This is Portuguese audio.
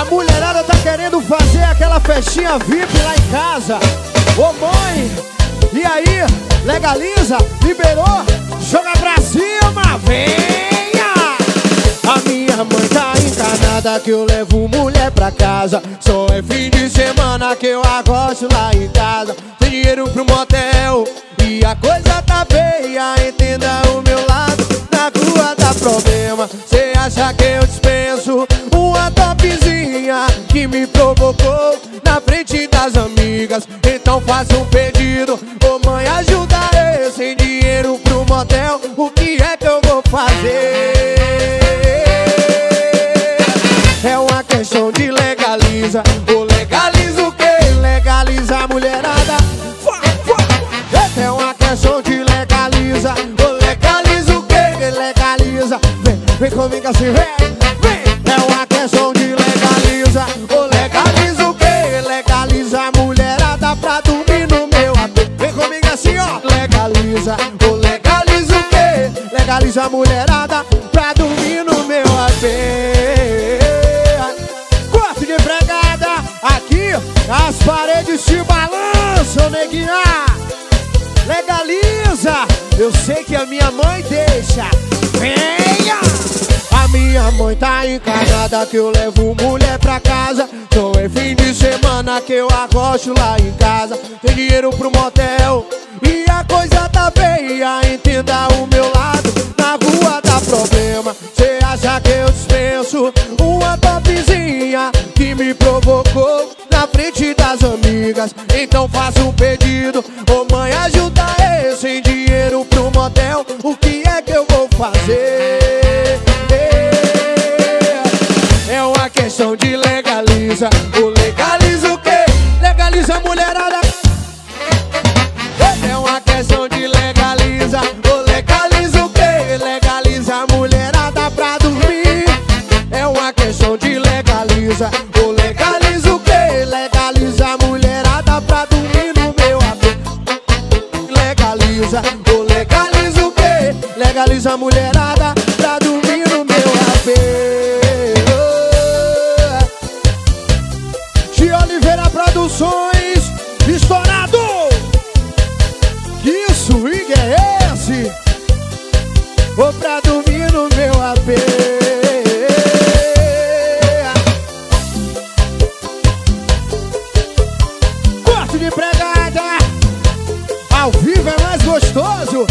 A mulherada tá querendo fazer aquela festinha VIP lá em casa. Ô mãe, e aí? Legaliza? Liberou? Joga pra cima, venha! A minha mãe tá encanada que eu levo mulher pra casa. Só é fim de semana que eu agosto lá em casa. Tem dinheiro pro motel e a coisa tá feia. Entenda o que me provocou na frente das amigas? Então faça um pedido, ô mãe, ajuda eu. Sem dinheiro pro motel, o que é que eu vou fazer? É uma questão de legaliza. Ou legaliza o que? Legaliza a mulherada. É uma questão de legaliza. Ou legaliza o que? Legaliza. Vem, vem comigo assim, vem. Legaliza a mulherada pra dormir no meu AP. Corte de empregada, aqui as paredes se balançam, neguinha. Legaliza, eu sei que a minha mãe deixa. Venha! A minha mãe tá encanada que eu levo mulher pra casa. Então é fim de semana que eu agosto lá em casa. Tem dinheiro pro motel provocou na frente das amigas? Então faça um pedido, ô mãe, ajuda eu. Sem dinheiro pro motel, o que é que eu vou fazer? É uma questão de legaliza. O legaliza o quê? Legaliza a mulherada. É uma questão de legaliza. O legaliza o quê? Legaliza a mulherada pra dormir. É uma questão de legaliza Diz a mulherada pra dormir no meu apê De Oliveira Produções Estourado. Que swing é esse? Vou pra dormir no meu apê ao vivo é mais gostoso.